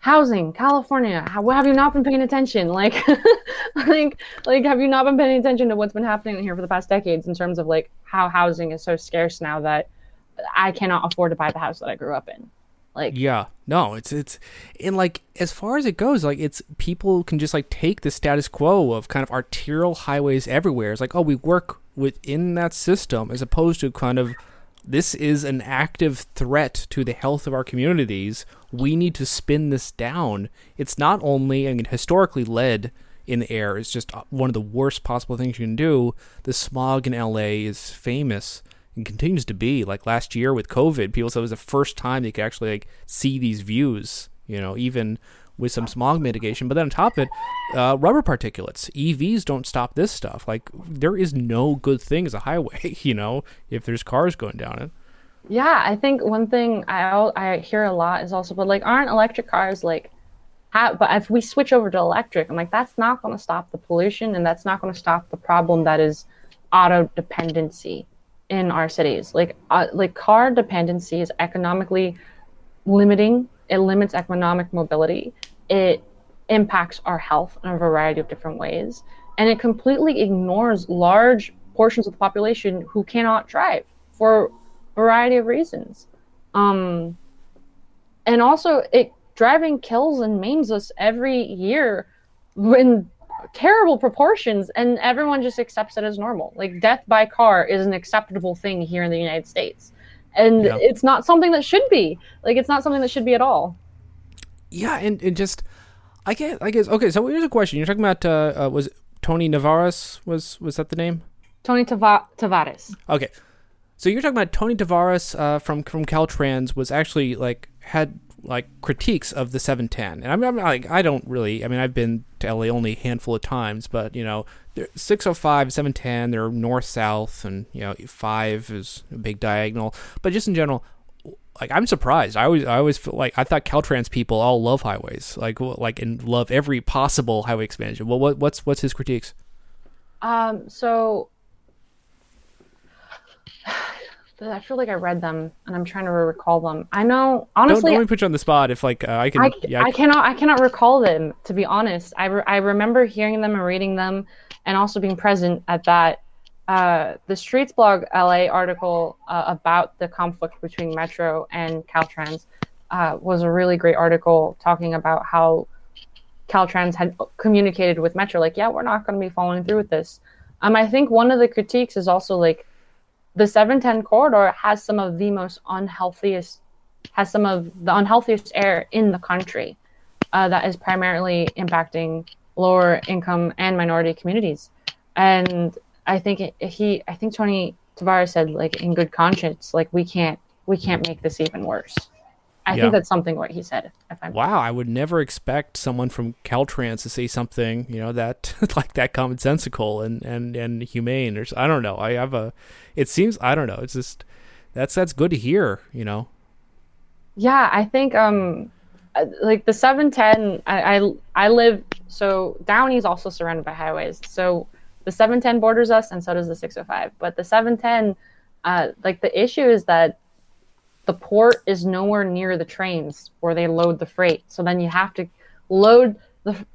housing, California. How have you not been paying attention? Like, like, like, have you not been paying attention to what's been happening here for the past decades in terms of like how housing is so scarce now that I cannot afford to buy the house that I grew up in. Like Yeah. No, it's it's and like as far as it goes, like it's people can just like take the status quo of kind of arterial highways everywhere. It's like, oh, we work within that system as opposed to kind of this is an active threat to the health of our communities. We need to spin this down. It's not only I mean historically lead in the air is just uh, one of the worst possible things you can do. The smog in LA is famous and continues to be. Like last year with COVID, people said it was the first time they could actually like see these views. You know, even with some smog mitigation. But then on top of it, uh, rubber particulates. EVs don't stop this stuff. Like there is no good thing as a highway. You know, if there's cars going down it. Yeah, I think one thing I I hear a lot is also, but like, aren't electric cars like? How, but if we switch over to electric, I'm like, that's not going to stop the pollution, and that's not going to stop the problem that is auto dependency in our cities. Like uh, like car dependency is economically limiting. It limits economic mobility. It impacts our health in a variety of different ways, and it completely ignores large portions of the population who cannot drive for a variety of reasons. Um, and also, it driving kills and maims us every year when terrible proportions and everyone just accepts it as normal like death by car is an acceptable thing here in the united states and yep. it's not something that should be. Like it's not something that should be at all. Yeah and, and just i guess i guess okay so here's a question. You're talking about uh, uh was tony navarez was was that the name? Tony Tava- tavares. Okay. So you're talking about tony tavares uh, from from caltrans was actually like had like critiques of the 710 and I'm, I'm, like i don't really i mean i've been to la only a handful of times but you know 605 710 they're north south and you know 5 is a big diagonal but just in general like i'm surprised i always i always feel like i thought caltrans people all love highways like like and love every possible highway expansion well what, what's what's his critiques um so I feel like I read them and I'm trying to recall them. I know honestly. Don't, don't let me put you on the spot. If like uh, I can, I, yeah, I, I, cannot. I cannot recall them to be honest. I re- I remember hearing them and reading them, and also being present at that uh, the Streetsblog LA article uh, about the conflict between Metro and Caltrans uh, was a really great article talking about how Caltrans had communicated with Metro, like, yeah, we're not going to be following through with this. Um, I think one of the critiques is also like the 710 corridor has some of the most unhealthiest has some of the unhealthiest air in the country uh, that is primarily impacting lower income and minority communities and i think he i think tony tavares said like in good conscience like we can't we can't make this even worse I yeah. think that's something what he said. wow, I would never expect someone from Caltrans to say something, you know, that like that commonsensical and and and humane, or I don't know. I have a. It seems I don't know. It's just that's that's good to hear, you know. Yeah, I think um, uh, like the seven ten. I, I I live so Downey is also surrounded by highways. So the seven ten borders us, and so does the 605. But the seven ten, uh, like the issue is that the port is nowhere near the trains where they load the freight. So then you have to load the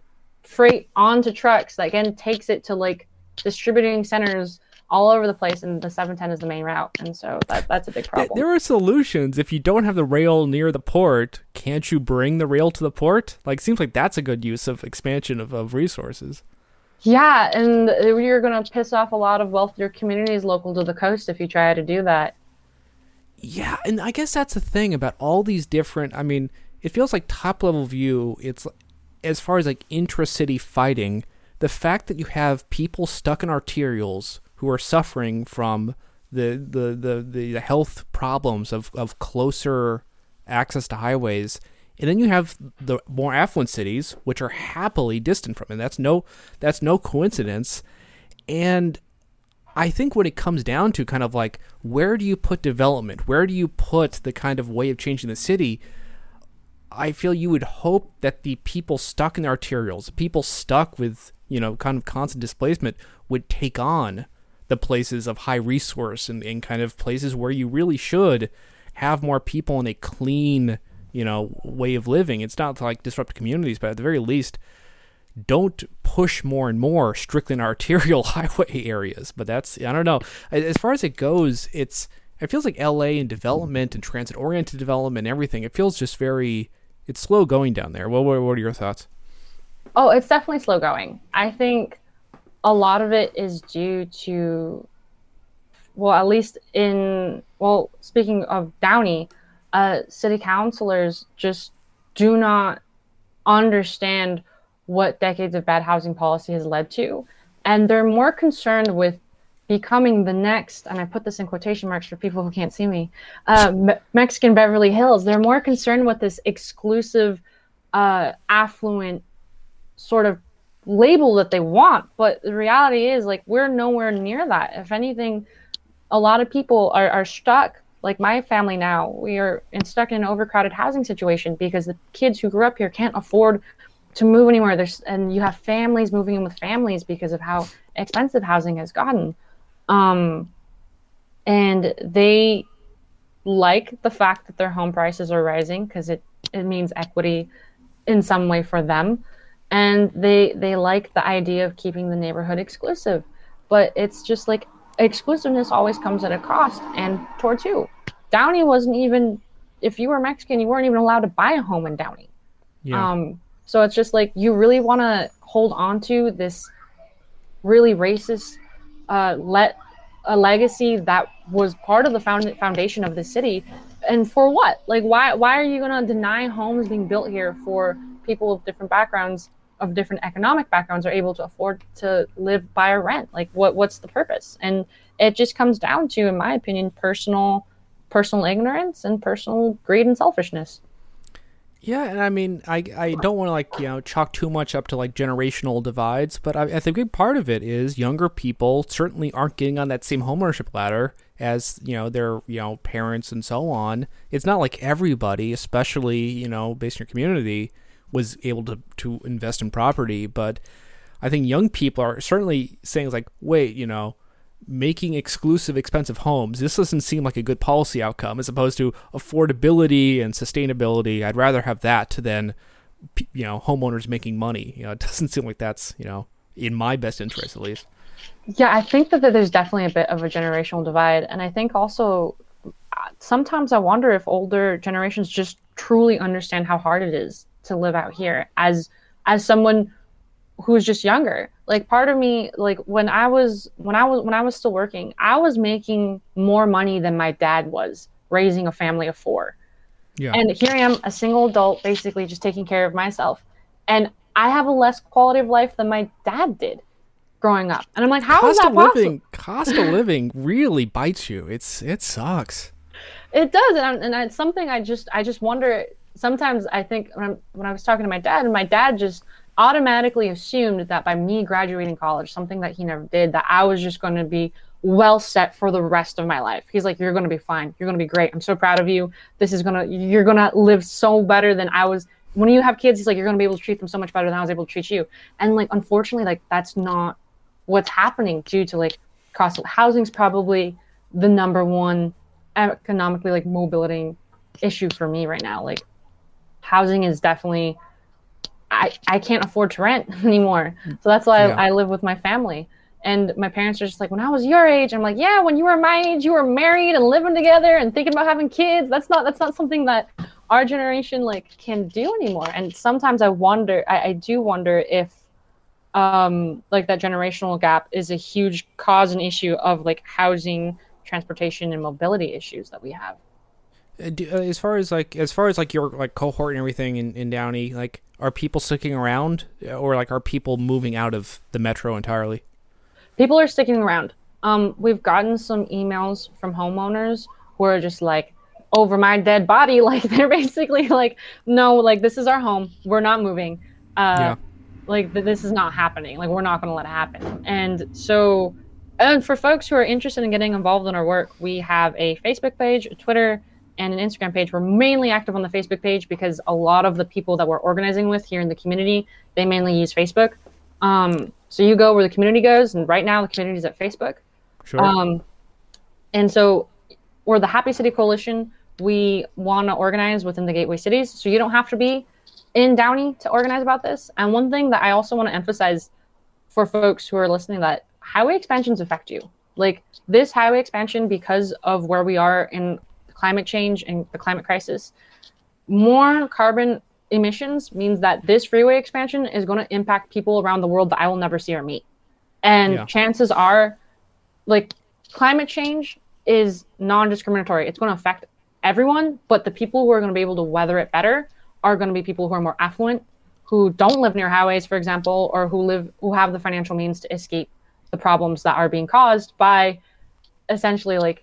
freight onto trucks that again takes it to like distributing centers all over the place and the 710 is the main route and so that, that's a big problem there are solutions if you don't have the rail near the port can't you bring the rail to the port like seems like that's a good use of expansion of, of resources Yeah, and you're going to piss off a lot of wealthier communities local to the coast if you try to do that. Yeah, and I guess that's the thing about all these different. I mean, it feels like top level view. It's as far as like intra-city fighting, the fact that you have people stuck in arterials who are suffering from the the the, the health problems of, of closer access to highways. And then you have the more affluent cities which are happily distant from it. That's no that's no coincidence. And i think when it comes down to kind of like where do you put development? Where do you put the kind of way of changing the city? I feel you would hope that the people stuck in the arterials people stuck with you know kind of constant displacement would take on the places of high resource and, and kind of places where you really should have more people in a clean, you know, way of living. It's not to like disrupt communities, but at the very least, don't push more and more strictly in arterial highway areas. But that's I don't know. As far as it goes, it's it feels like LA and development and transit oriented development and everything. It feels just very it's slow going down there. What, what what are your thoughts? Oh, it's definitely slow going. I think a lot of it is due to well at least in well speaking of downey uh, city councilors just do not understand what decades of bad housing policy has led to. And they're more concerned with becoming the next and i put this in quotation marks for people who can't see me uh, Me- mexican beverly hills. They're more concerned with this exclusive uh, affluent sort of label that they want but the reality is like we're nowhere near that. If anything a lot of people are, are stuck like my family now we are in, stuck in an overcrowded housing situation because the kids who grew up here can't afford to move anywhere. There's and you have families moving in with families because of how expensive housing has gotten. Um and they like the fact that their home prices are rising because it it means equity in some way for them and they they like the idea of keeping the neighborhood exclusive. But it's just like exclusiveness always comes at a cost and towards who downey wasn't even if you were mexican you weren't even allowed to buy a home in downey yeah. um so it's just like you really want to hold on to this really racist uh let a legacy that was part of the found- foundation of the city. And for what? Like why why are you going to deny homes being built here for people of different backgrounds of different economic backgrounds are able to afford to live by a rent like what what's the purpose? And it just comes down to in my opinion personal personal ignorance and personal greed and selfishness. Yeah and i mean i i don't want to like you know chalk too much up to like generational divides but I, I think a big part of it is younger people certainly aren't getting on that same homeownership ladder as you know their you know parents and so on. It's not like everybody especially you know based in your community was able to to invest in property. But I think young people are certainly saying like, wait, you know, making exclusive expensive homes this doesn't seem like a good policy outcome as opposed to affordability and sustainability i'd rather have that than you know homeowners making money you know it doesn't seem like that's you know in my best interest at least yeah i think that there's definitely a bit of a generational divide and i think also uh, sometimes i wonder if older generations just truly understand how hard it is to live out here as as someone who's just younger. Like part of me like when i was when i was when i was still working i was making more money than my dad was raising a family of four. Yeah. and here i am a single adult basically just taking care of myself. And i have a less quality of life than my dad did growing up. And i'm like how cost is that of living cost of living really bites you. It's it sucks. It does. And, and it's something i just i just wonder sometimes I think when, when I was talking to my dad, and my dad just automatically assumed that by me graduating college, something that he never did, that I was just going to be well set for the rest of my life. He's like, "You're going to be fine. You're going to be great. I'm so proud of you. This is gonna, you're going to live so better than I was." When you have kids, he's like, "You're going to be able to treat them so much better than I was able to treat you." And like, unfortunately, like that's not what's happening due to like cost of housing's probably the number one economically like mobility issue for me right now. Like housing is definitely I, I can't afford to rent anymore. So that's why yeah. I, I live with my family. And my parents are just like, when I was your age, I'm like, yeah, when you were my age, you were married and living together and thinking about having kids. That's not that's not something that our generation like can do anymore. And sometimes I wonder, I, I do wonder if um, like that generational gap is a huge cause and issue of like housing, transportation, and mobility issues that we have. Uh, uh, as far as like as far as like your like cohort and everything in, in Downey, like are people sticking around or like are people moving out of the metro entirely? People are sticking around. Um, we've gotten some emails from homeowners who are just like, over my dead body. Like they're basically like, no, like this is our home. We're not moving. Uh, yeah. Like this is not happening. Like we're not going to let it happen. And so, and for folks who are interested in getting involved in our work, we have a Facebook page, a Twitter, and an Instagram page. We're mainly active on the Facebook page because a lot of the people that we're organizing with here in the community, they mainly use Facebook. Um, so you go where the community goes, and right now the community is at Facebook. Sure. Um, and so we're the Happy City Coalition we want to organize within the gateway cities. So you don't have to be in Downey to organize about this. And one thing that I also want to emphasize for folks who are listening that highway expansions affect you. Like this highway expansion, because of where we are in climate change and the climate crisis, more carbon emissions means that this freeway expansion is going to impact people around the world that I will never see or meet. And yeah. chances are, like, climate change is non discriminatory. It's going to affect everyone, but the people who are going to be able to weather it better are going to be people who are more affluent, who don't live near highways, for example, or who live who have the financial means to escape the problems that are being caused by essentially like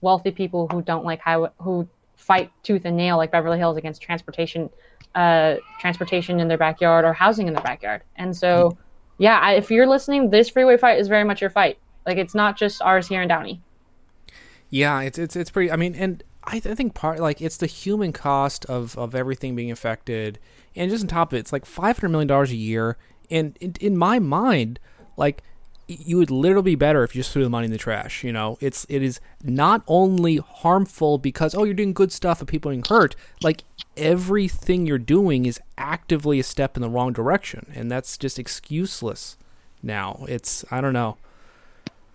wealthy people who don't like highway who fight tooth and nail like Beverly Hills against transportation uh, transportation in their backyard or housing in their backyard. And so, yeah, I, if you're listening, this freeway fight is very much your fight. Like it's not just ours here in Downey. Yeah, it's it's it's pretty. I mean, and I, th- I think part like it's the human cost of of everything being affected, and just on top of it, it's like five hundred million dollars a year. And in, in my mind, like you would literally be better if you just threw the money in the trash. You know, it's it is not only harmful because oh you're doing good stuff and people are getting hurt. Like everything you're doing is actively a step in the wrong direction, and that's just excuseless. Now it's I don't know.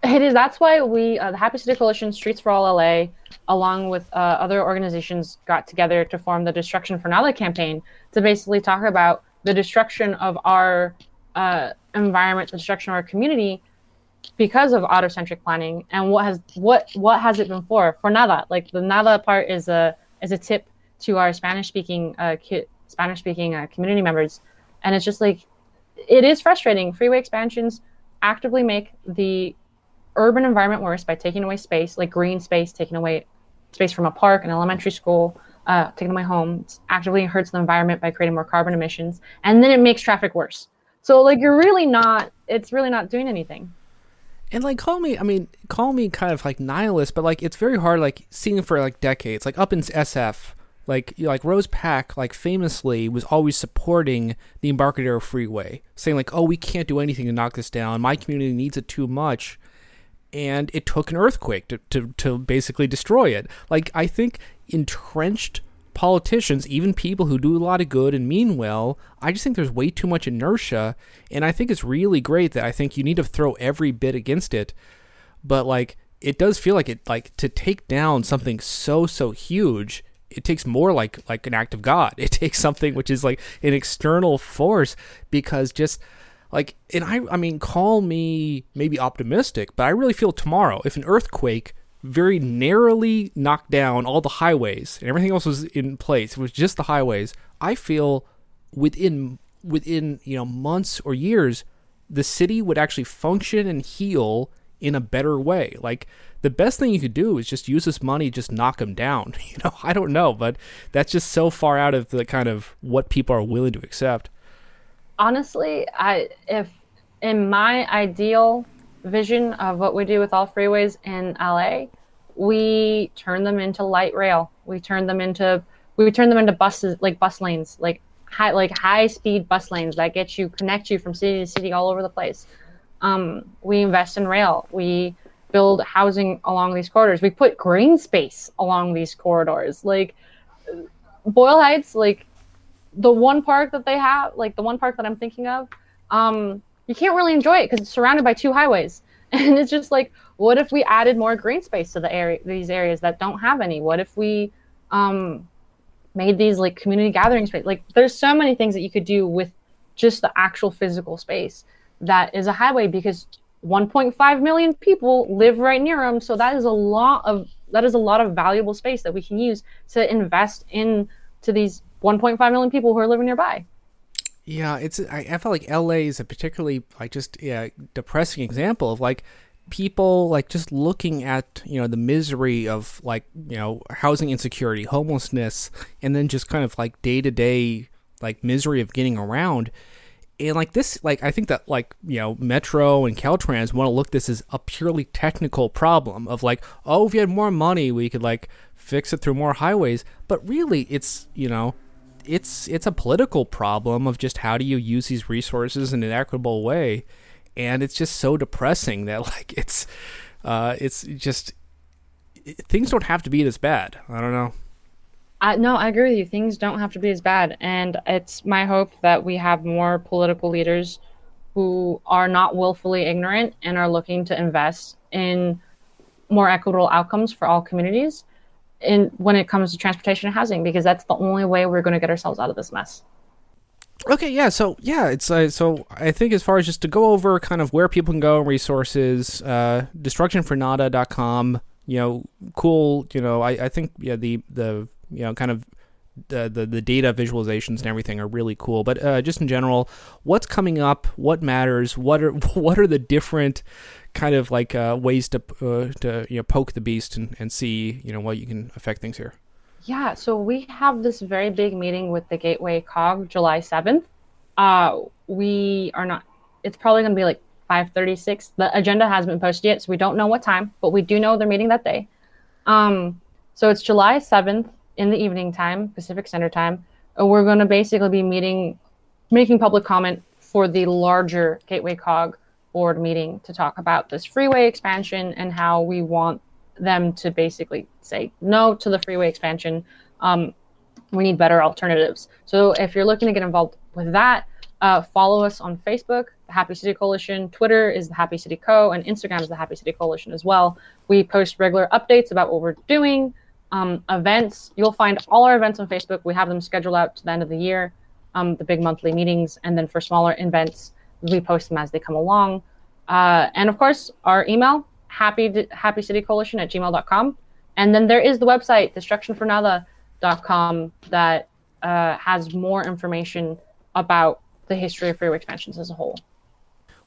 It is. That's why we, uh, the Happy City Coalition, Streets for All LA, along with uh, other organizations, got together to form the Destruction for Nada campaign to basically talk about the destruction of our uh, environment, the destruction of our community, because of autocentric planning, and what has what what has it been for? For nada. Like the nada part is a is a tip to our Spanish speaking uh, ki- Spanish speaking uh, community members, and it's just like it is frustrating. Freeway expansions actively make the urban environment worse by taking away space, like green space, taking away space from a park, an elementary school, uh, taking away homes actively hurts the environment by creating more carbon emissions, and then it makes traffic worse. So like you're really not, it's really not doing anything. And like call me, I mean, call me kind of like nihilist, but like it's very hard like seeing for like decades, like up in SF. Like you know, like Rose Pak like famously was always supporting the Embarcadero Freeway, saying like, "Oh, we can't do anything to knock this down. My community needs it too much." and it took an earthquake to, to, to basically destroy it. Like, I think entrenched politicians, even people who do a lot of good and mean well, I just think there's way too much inertia. And I think it's really great that I think you need to throw every bit against it. But, like, it does feel like it, like, to take down something so, so huge. It takes more like like an act of God. It takes something which is like an external force because just like, and I, I mean, call me maybe optimistic, but I really feel tomorrow, if an earthquake very narrowly knocked down all the highways and everything else was in place, it was just the highways, I feel within within you know months or years, the city would actually function and heal in a better way. Like the best thing you could do is just use this money, just knock them down. You know, I don't know, but that's just so far out of the kind of what people are willing to accept honestly, I if in my ideal vision of what we do with all freeways in LA, we turn them into light rail. We turn them into we turn them into buses like bus lanes, like high like high speed bus lanes that get you connect you from city to city all over the place. Um, we invest in rail. We build housing along these corridors. We put green space along these corridors. Like Boyle Heights, like the one park that they have, like the one park that I'm thinking of, um, you can't really enjoy it because it's surrounded by two highways. And it's just like, what if we added more green space to the area, these areas that don't have any? What if we um, made these like community gathering space? Like, there's so many things that you could do with just the actual physical space. that is a highway because 1.5 million people live right near them. So that is a lot of that is a lot of valuable space that we can use to invest in to these 1.5 million people who are living nearby. Yeah, it's I, I felt like LA is a particularly like just yeah depressing example of like people like just looking at you know the misery of like you know housing insecurity, homelessness, and then just kind of like day to day like misery of getting around. And like this, like I think that like you know Metro and Caltrans want to look this as a purely technical problem of like oh if you had more money we could like fix it through more highways, but really it's you know it's it's a political problem of just how do you use these resources in an equitable way, and it's just so depressing that like it's uh, it's just it, things don't have to be this bad. I don't know. No, I agree with you. Things don't have to be as bad, and it's my hope that we have more political leaders who are not willfully ignorant and are looking to invest in more equitable outcomes for all communities in when it comes to transportation and housing because that's the only way we're going to get ourselves out of this mess. Okay, yeah, so yeah, it's uh, so I think as far as just to go over kind of where people can go, and resources, uh, destructionfornada.com, you know, cool, you know, I, I think yeah the the you know kind of the, the, the data visualizations and everything are really cool. But uh, just in general, what's coming up? What matters? What are what are the different kind of like uh, ways to uh, to you know poke the beast and, and see you know what you can affect things here. Yeah, so we have this very big meeting with the Gateway COG July seventh. Uh, we are not. It's probably going to be like five thirty six. The agenda hasn't been posted yet, so we don't know what time, but we do know they're meeting that day. Um, so it's July seventh in the evening time, Pacific Standard Time. We're going to basically be meeting, making public comment for the larger Gateway COG board meeting to talk about this freeway expansion and how we want them to basically say no to the freeway expansion. Um, we need better alternatives. So if you're looking to get involved with that, uh, follow us on Facebook, the Happy City Coalition. Twitter is the Happy City Co. and Instagram is the Happy City Coalition as well. We post regular updates about what we're doing, um, events. You'll find all our events on Facebook. We have them scheduled out to the end of the year, um, the big monthly meetings, and then for smaller events, we post them as they come along. Uh, and of course, our email, happy happy city at gmail.com. And then there is the website, destructionfornada.com, that uh, has more information about the history of freeway expansions as a whole.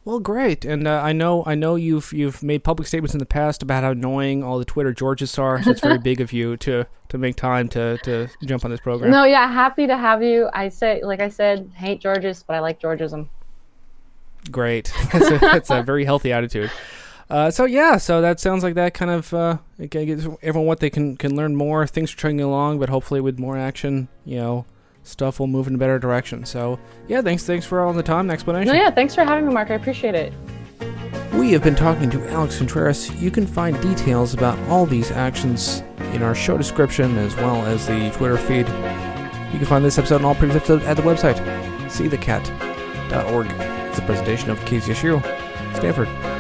Well, great, and uh, I know I know you've you've made public statements in the past about how annoying all the Twitter Georges are. So it's very big of you to to make time to to jump on this program. No, yeah, happy to have you. I say, like I said, hate Georges, but I like Georgism. Great. That's a, that's a very healthy attitude. Uh, so yeah, so that sounds like that kind of uh, gives everyone what they can can learn more. Things are chugging along, but hopefully with more action, you know, stuff will move in a better direction. So yeah, thanks thanks for all the time and explanation. No, yeah, thanks for having me, Mark. I appreciate it. We have been talking to Alex Contreras. You can find details about all these actions in our show description as well as the Twitter feed. You can find this episode and all previous episodes at the website, seethecat.org. It's a presentation of KZSU, Stanford.